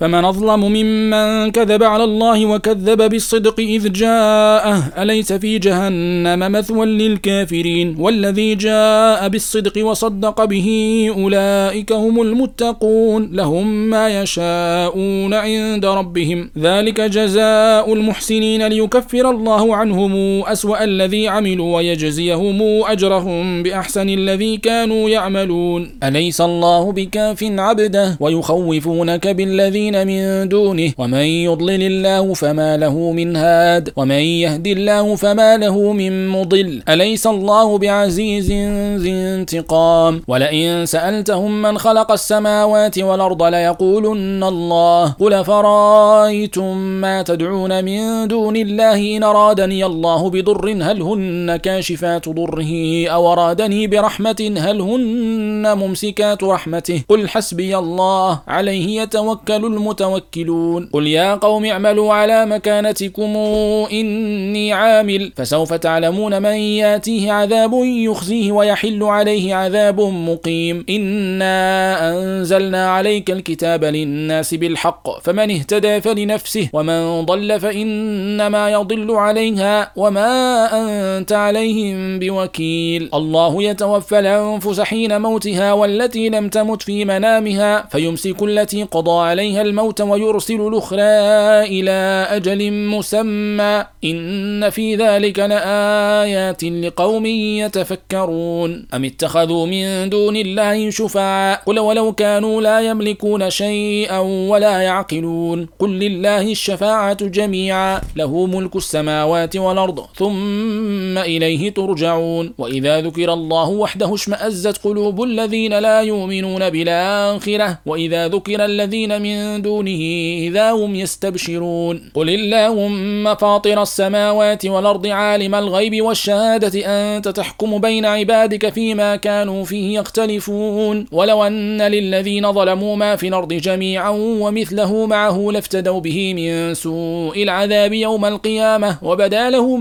فمن أظلم ممن كذب على الله وكذب بالصدق إذ جاءه أليس في جهنم مثوى للكافرين؟ والذي جاء بالصدق وصدق به أولئك هم المتقون لهم ما يشاءون عند ربهم. ذلك جزاء المحسنين ليكفر الله عنهم أسوأ الذي عملوا ويجزيهم أجرهم بأحسن الذي كانوا يعملون. أليس الله بكاف عبده ويخوفونك بالذي الذين من دونه. ومن يضلل الله فما له من هاد. ومن يهدي الله فما له من مضل. أليس الله بعزيز ذي انتقام؟ ولئن سألتهم من خلق السماوات والأرض ليقولن الله. قل فرأيتم ما تدعون من دون الله إن أرادني الله بضر هل هن كاشفات ضره؟ أو أرادني برحمة هل هن ممسكات رحمته؟ قل حسبي الله عليه يتوكل المتوكلون. قل يا قوم اعملوا على مكانتكم إني عامل. فسوف تعلمون من يأتيه عذاب يخزيه ويحل عليه عذاب مقيم. إنا أنزلنا عليك الكتاب للناس بالحق فمن اهتدى فلنفسه ومن ضل فإنما يضل عليها وما أنت عليهم بوكيل. الله يتوفى الأنفس حين موتها والتي لم تمت في منامها فيمسك التي قضى عليها الموت ويرسل الأخرى إلى أجل مسمى. إن في ذلك لآيات لقوم يتفكرون. أم اتخذوا من دون الله شفعاء؟ قل ولو كانوا لا يملكون شيئا ولا يعقلون. قل لله الشفاعة جميعا. له ملك السماوات والأرض. ثم إليه ترجعون. وإذا ذكر الله وحده اشمأزت قلوب الذين لا يؤمنون بالآخرة. وإذا ذكر الذين من دونه إذا هم يستبشرون. قل اللهم فاطر السماوات والأرض عالم الغيب والشهادة أنت تحكم بين عبادك فيما كانوا فيه يختلفون. ولو أن للذين ظلموا ما في الأرض جميعا ومثله معه لافتدوا به من سوء العذاب يوم القيامة. وبدا لهم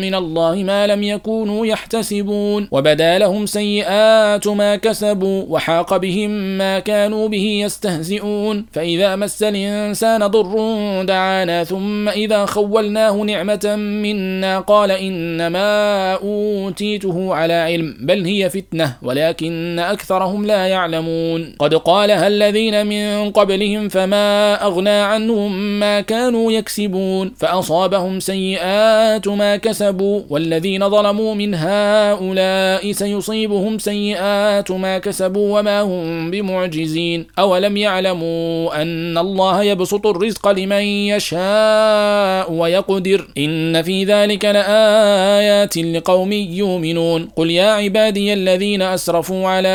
من الله ما لم يكونوا يحتسبون. وبدا لهم سيئات ما كسبوا وحاق بهم ما كانوا به يستهزئون. فإذا مس الإنسان ضر دعانا ثم إذا خولناه نعمة منا قال إنما أوتيته على علم بل هي فتنة ولكن أكثرهم لا يعلمون. قد قالها الذين من قبلهم فما أغنى عنهم ما كانوا يكسبون فأصابهم سيئات ما كسبوا والذين ظلموا من هؤلاء سيصيبهم سيئات ما كسبوا وما هم بمعجزين. أولم يعلموا أن إن الله يبسط الرزق لمن يشاء ويقدر. إن في ذلك لآيات لقوم يؤمنون. قل يا عبادي الذين أسرفوا على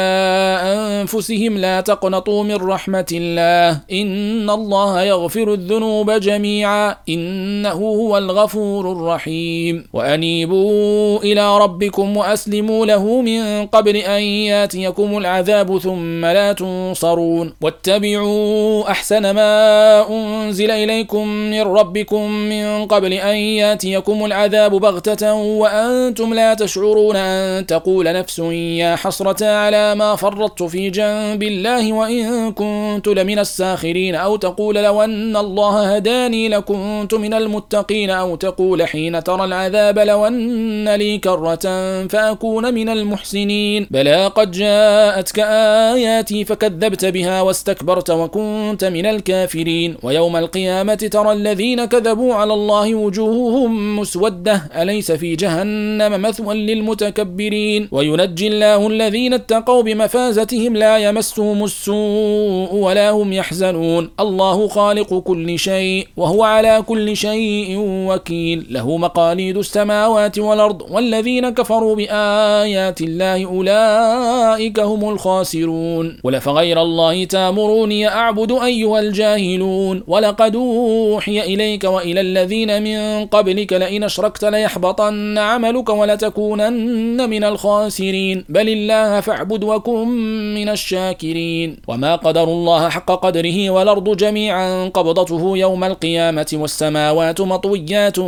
أنفسهم لا تقنطوا من رحمة الله. إن الله يغفر الذنوب جميعا. إنه هو الغفور الرحيم. وأنيبوا إلى ربكم وأسلموا له من قبل أن ياتيكم العذاب ثم لا تنصرون. واتبعوا أحسن أحسن ما أنزل إليكم من ربكم من قبل أن يأتيكم العذاب بغتة وأنتم لا تشعرون أن تقول نفس يا حسرة على ما فرطت في جنب الله وإن كنت لمن الساخرين أو تقول لو أن الله هداني لكنت من المتقين أو تقول حين ترى العذاب لو أن لي كرة فأكون من المحسنين بلى قد جاءتك آياتي فكذبت بها واستكبرت وكنت من الكافرين. ويوم القيامة ترى الذين كذبوا على الله وجوههم مسودة. أليس في جهنم مثوى للمتكبرين؟ وينجي الله الذين اتقوا بمفازتهم لا يمسهم السوء ولا هم يحزنون. الله خالق كل شيء وهو على كل شيء وكيل. له مقاليد السماوات والأرض. والذين كفروا بآيات الله أولئك هم الخاسرون. ولفغير الله تامروني أعبد أيها الجاهلون ولقد أوحي إليك وإلى الذين من قبلك لئن أشركت ليحبطن عملك ولتكونن من الخاسرين. بل الله فاعبد وكن من الشاكرين. وما قدر الله حق قدره والأرض جميعا قبضته يوم القيامة والسماوات مطويات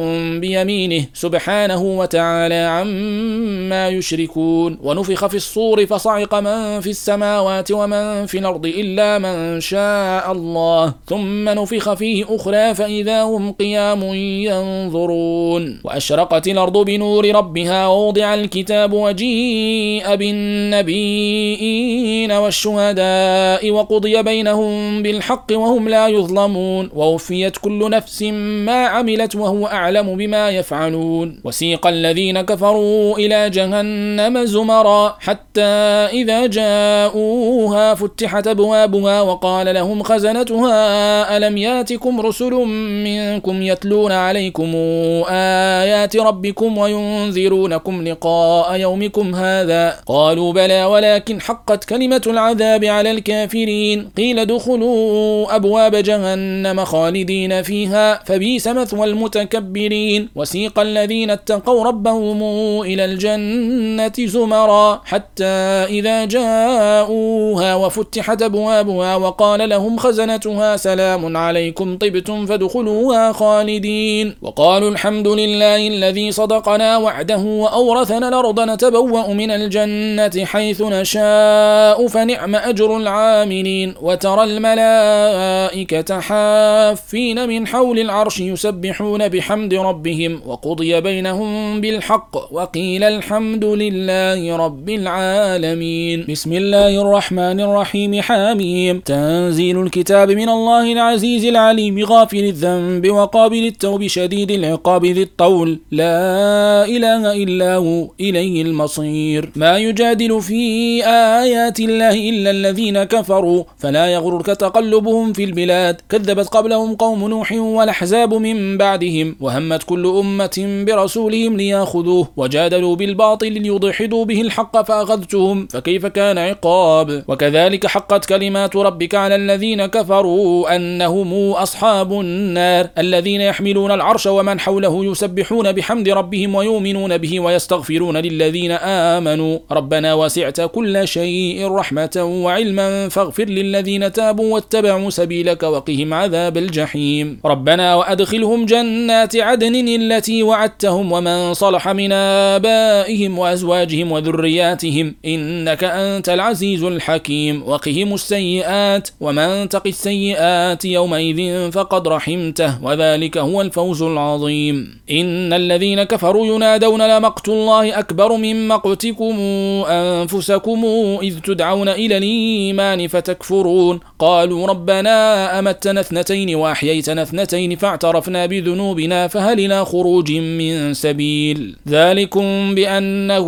بيمينه. سبحانه وتعالى عما يشركون. ونفخ في الصور فصعق من في السماوات ومن في الأرض إلا من شاء الله ثم نفخ فيه أخرى فإذا هم قيام ينظرون. وأشرقت الأرض بنور ربها ووضع الكتاب وجيء بالنبيين والشهداء وقضي بينهم بالحق وهم لا يظلمون. ووفيت كل نفس ما عملت وهو أعلم بما يفعلون. وسيق الذين كفروا إلى جهنم زمرا حتى إذا جاءوها فتحت أبوابها وقال لهم خزنتها ألم ياتكم رسل منكم يتلون عليكم آيات ربكم وينذرونكم لقاء يومكم هذا؟ قالوا بلى ولكن حقت كلمة العذاب على الكافرين. قيل دخلوا أبواب جهنم خالدين فيها فبيس مثوى المتكبرين. وسيق الذين اتقوا ربهم إلى الجنة زمرا حتى إذا جاءوها وفتحت أبوابها وقال لهم خزنتها سلام عليكم طبتم فادخلوها خالدين. وقالوا الحمد لله الذي صدقنا وعده وأورثنا الأرض نتبوأ من الجنة حيث نشاء فنعم أجر العاملين. وترى الملائكة حافين من حول العرش يسبحون بحمد ربهم وقضي بينهم بالحق وقيل الحمد لله رب العالمين. بسم الله الرحمن الرحيم. حاميم. تنزيل الكتاب من الله العزيز العليم غافل الذنب وقابل التوب شديد العقاب ذي الطول. لا إله إلا هو إليه المصير. ما يجادل في آيات الله إلا الذين كفروا فلا يغررك تقلبهم في البلاد. كذبت قبلهم قوم نوح والأحزاب من بعدهم وهمت كل أمة برسولهم ليأخذوه. وجادلوا بالباطل ليضحدوا به الحق فأخذتهم فكيف كان عقاب؟ وكذلك حقت كلمات ربك على الذين كفروا أنهم أصحاب النار الذين يحملون العرش ومن حوله يسبحون بحمد ربهم ويؤمنون به ويستغفرون للذين آمنوا. ربنا وسعت كل شيء رحمة وعلما فاغفر للذين تابوا واتبعوا سبيلك وقهم عذاب الجحيم. ربنا وأدخلهم جنات عدن التي وعدتهم ومن صلح من آبائهم وأزواجهم وذرياتهم إنك أنت العزيز الحكيم. وقهم السيئات ومن تق السيئات يومئذ فقد رحمته وذلك هو الفوز العظيم. إن الذين كفروا ينادون لمقت الله أكبر من مقتكم أنفسكم إذ تدعون إلى الإيمان فتكفرون. قالوا ربنا أمتنا اثنتين وأحييتنا اثنتين فاعترفنا بذنوبنا فهل إلى خروج من سبيل؟ ذلكم بأنه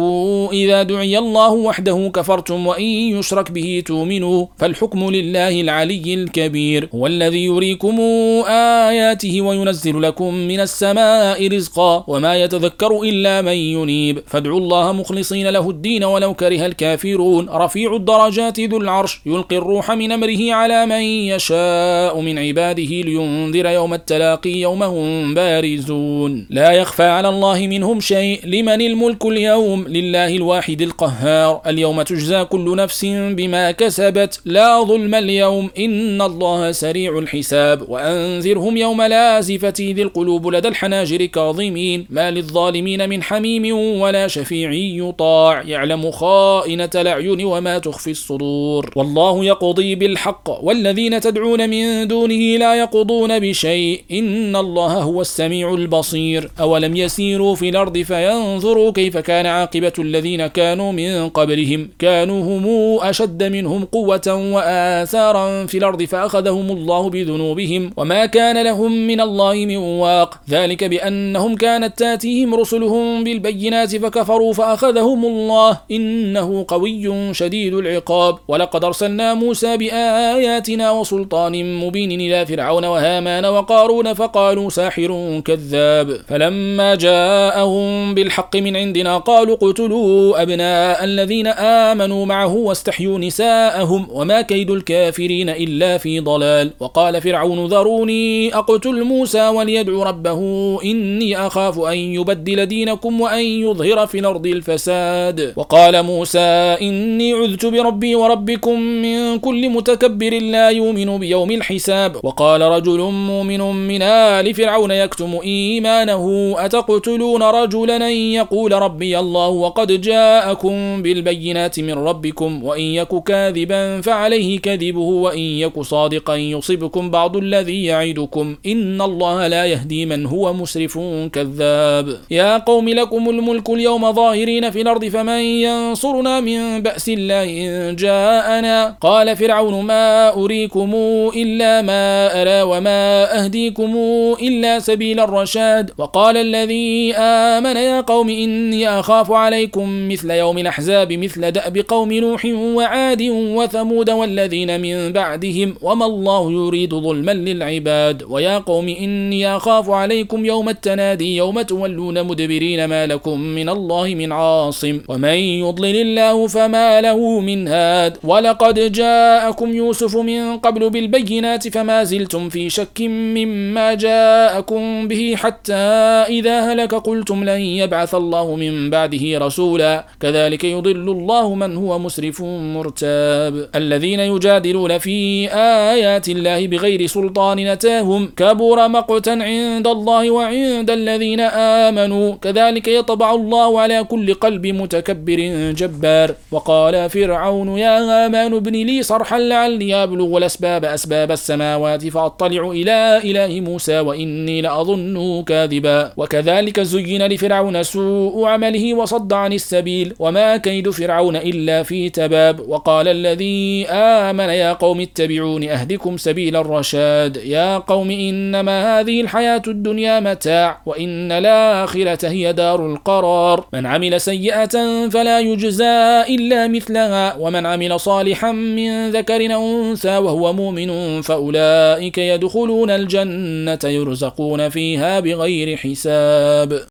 إذا دعي الله وحده كفرتم وإن يشرك به تؤمنوا فالحكم لله العلي الكبير هو الذي يريكم آياته وينزل لكم من السماء رزقا وما يتذكر إلا من ينيب. فادعوا الله مخلصين له الدين ولو كره الكافرون. رفيع الدرجات ذو العرش يلقي الروح من أمره على من يشاء من عباده لينذر يوم التلاقي يوم هم بارزون. لا يخفى على الله منهم شيء. لمن الملك اليوم؟ لله الواحد القهار. اليوم تجزى كل نفس بما كسبت. لا ظلم اليوم. إن الله سريع الحساب وأنذرهم يوم لازفة ذي القلوب لدى الحناجر كاظمين ما للظالمين من حميم ولا شفيع يطاع يعلم خائنة الأعين وما تخفي الصدور والله يقضي بالحق والذين تدعون من دونه لا يقضون بشيء إن الله هو السميع البصير أولم يسيروا في الأرض فينظروا كيف كان عاقبة الذين كانوا من قبلهم كانوا هم أشد منهم قوة وآثارا في الأرض فأخذهم الله بذنوبهم وما كان لهم من الله من واق. ذلك بأنهم كانت تأتيهم رسلهم بالبينات فكفروا فأخذهم الله. إنه قوي شديد العقاب. ولقد أرسلنا موسى بآياتنا وسلطان مبين إلى فرعون وهامان وقارون فقالوا ساحر كذاب. فلما جاءهم بالحق من عندنا قالوا اقتلوا أبناء الذين آمنوا معه واستحيوا نساءهم. وما كيد الكافرين إلا في ضلال. وقال فرعون ذروني أقتل موسى وليدعو ربه. إني أخاف أن يبدل دينكم وأن يظهر في الأرض الفساد. وقال موسى إني عذت بربي وربكم من كل متكبر لا يؤمن بيوم الحساب. وقال رجل مؤمن من آل فرعون يكتم إيمانه أتقتلون رجلا أن يقول ربي الله وقد جاءكم بالبينات من ربكم وإن يك كاذبا فعليه كذبه وإن يك صادقا يصبكم بعض الذي يعدكم. إن الله لا يهدي من هو مسرف كذاب. يا قوم لكم الملك اليوم ظاهرين في الأرض فمن ينصرنا من بأس الله إن جاءنا؟ قال فرعون ما أريكم إلا ما أرى وما أهديكم إلا سبيل الرشاد. وقال الذي آمن يا قوم إني أخاف عليكم مثل يوم الأحزاب مثل دأب قوم نوح وعاد وثمود والذين من بعدهم. وما الله يريد ظلما للعباد ويا قوم إني أخاف عليكم يوم التنادي يوم تولون مدبرين ما لكم من الله من عاصم ومن يضلل الله فما له من هاد ولقد جاءكم يوسف من قبل بالبينات فما زلتم في شك مما جاءكم به حتى إذا هلك قلتم لن يبعث الله من بعده رسولا كذلك يضل الله من هو مسرف مرتاب الذين يجادلون في آيات الله بغير سلطان نتاهم. كبر مقتا عند الله وعند الذين آمنوا. كذلك يطبع الله على كل قلب متكبر جبار. وقال فرعون يا هامان ابن لي صرحا لعلي أبلغ الأسباب أسباب السماوات فأطلع إلى إله موسى وإني لأظنه كاذبا. وكذلك زين لفرعون سوء عمله وصد عن السبيل. وما كيد فرعون إلا في تباب. وقال الذي آمن يا قوم اتبعون أهدكم سبيل الرشاد. يا قوم إنما هذه الحياة الدنيا متاع وإن الآخرة هي دار القرار. من عمل سيئة فلا يجزى إلا مثلها ومن عمل صالحا من ذكر أنثى وهو مؤمن فأولئك يدخلون الجنة يرزقون فيها بغير حساب.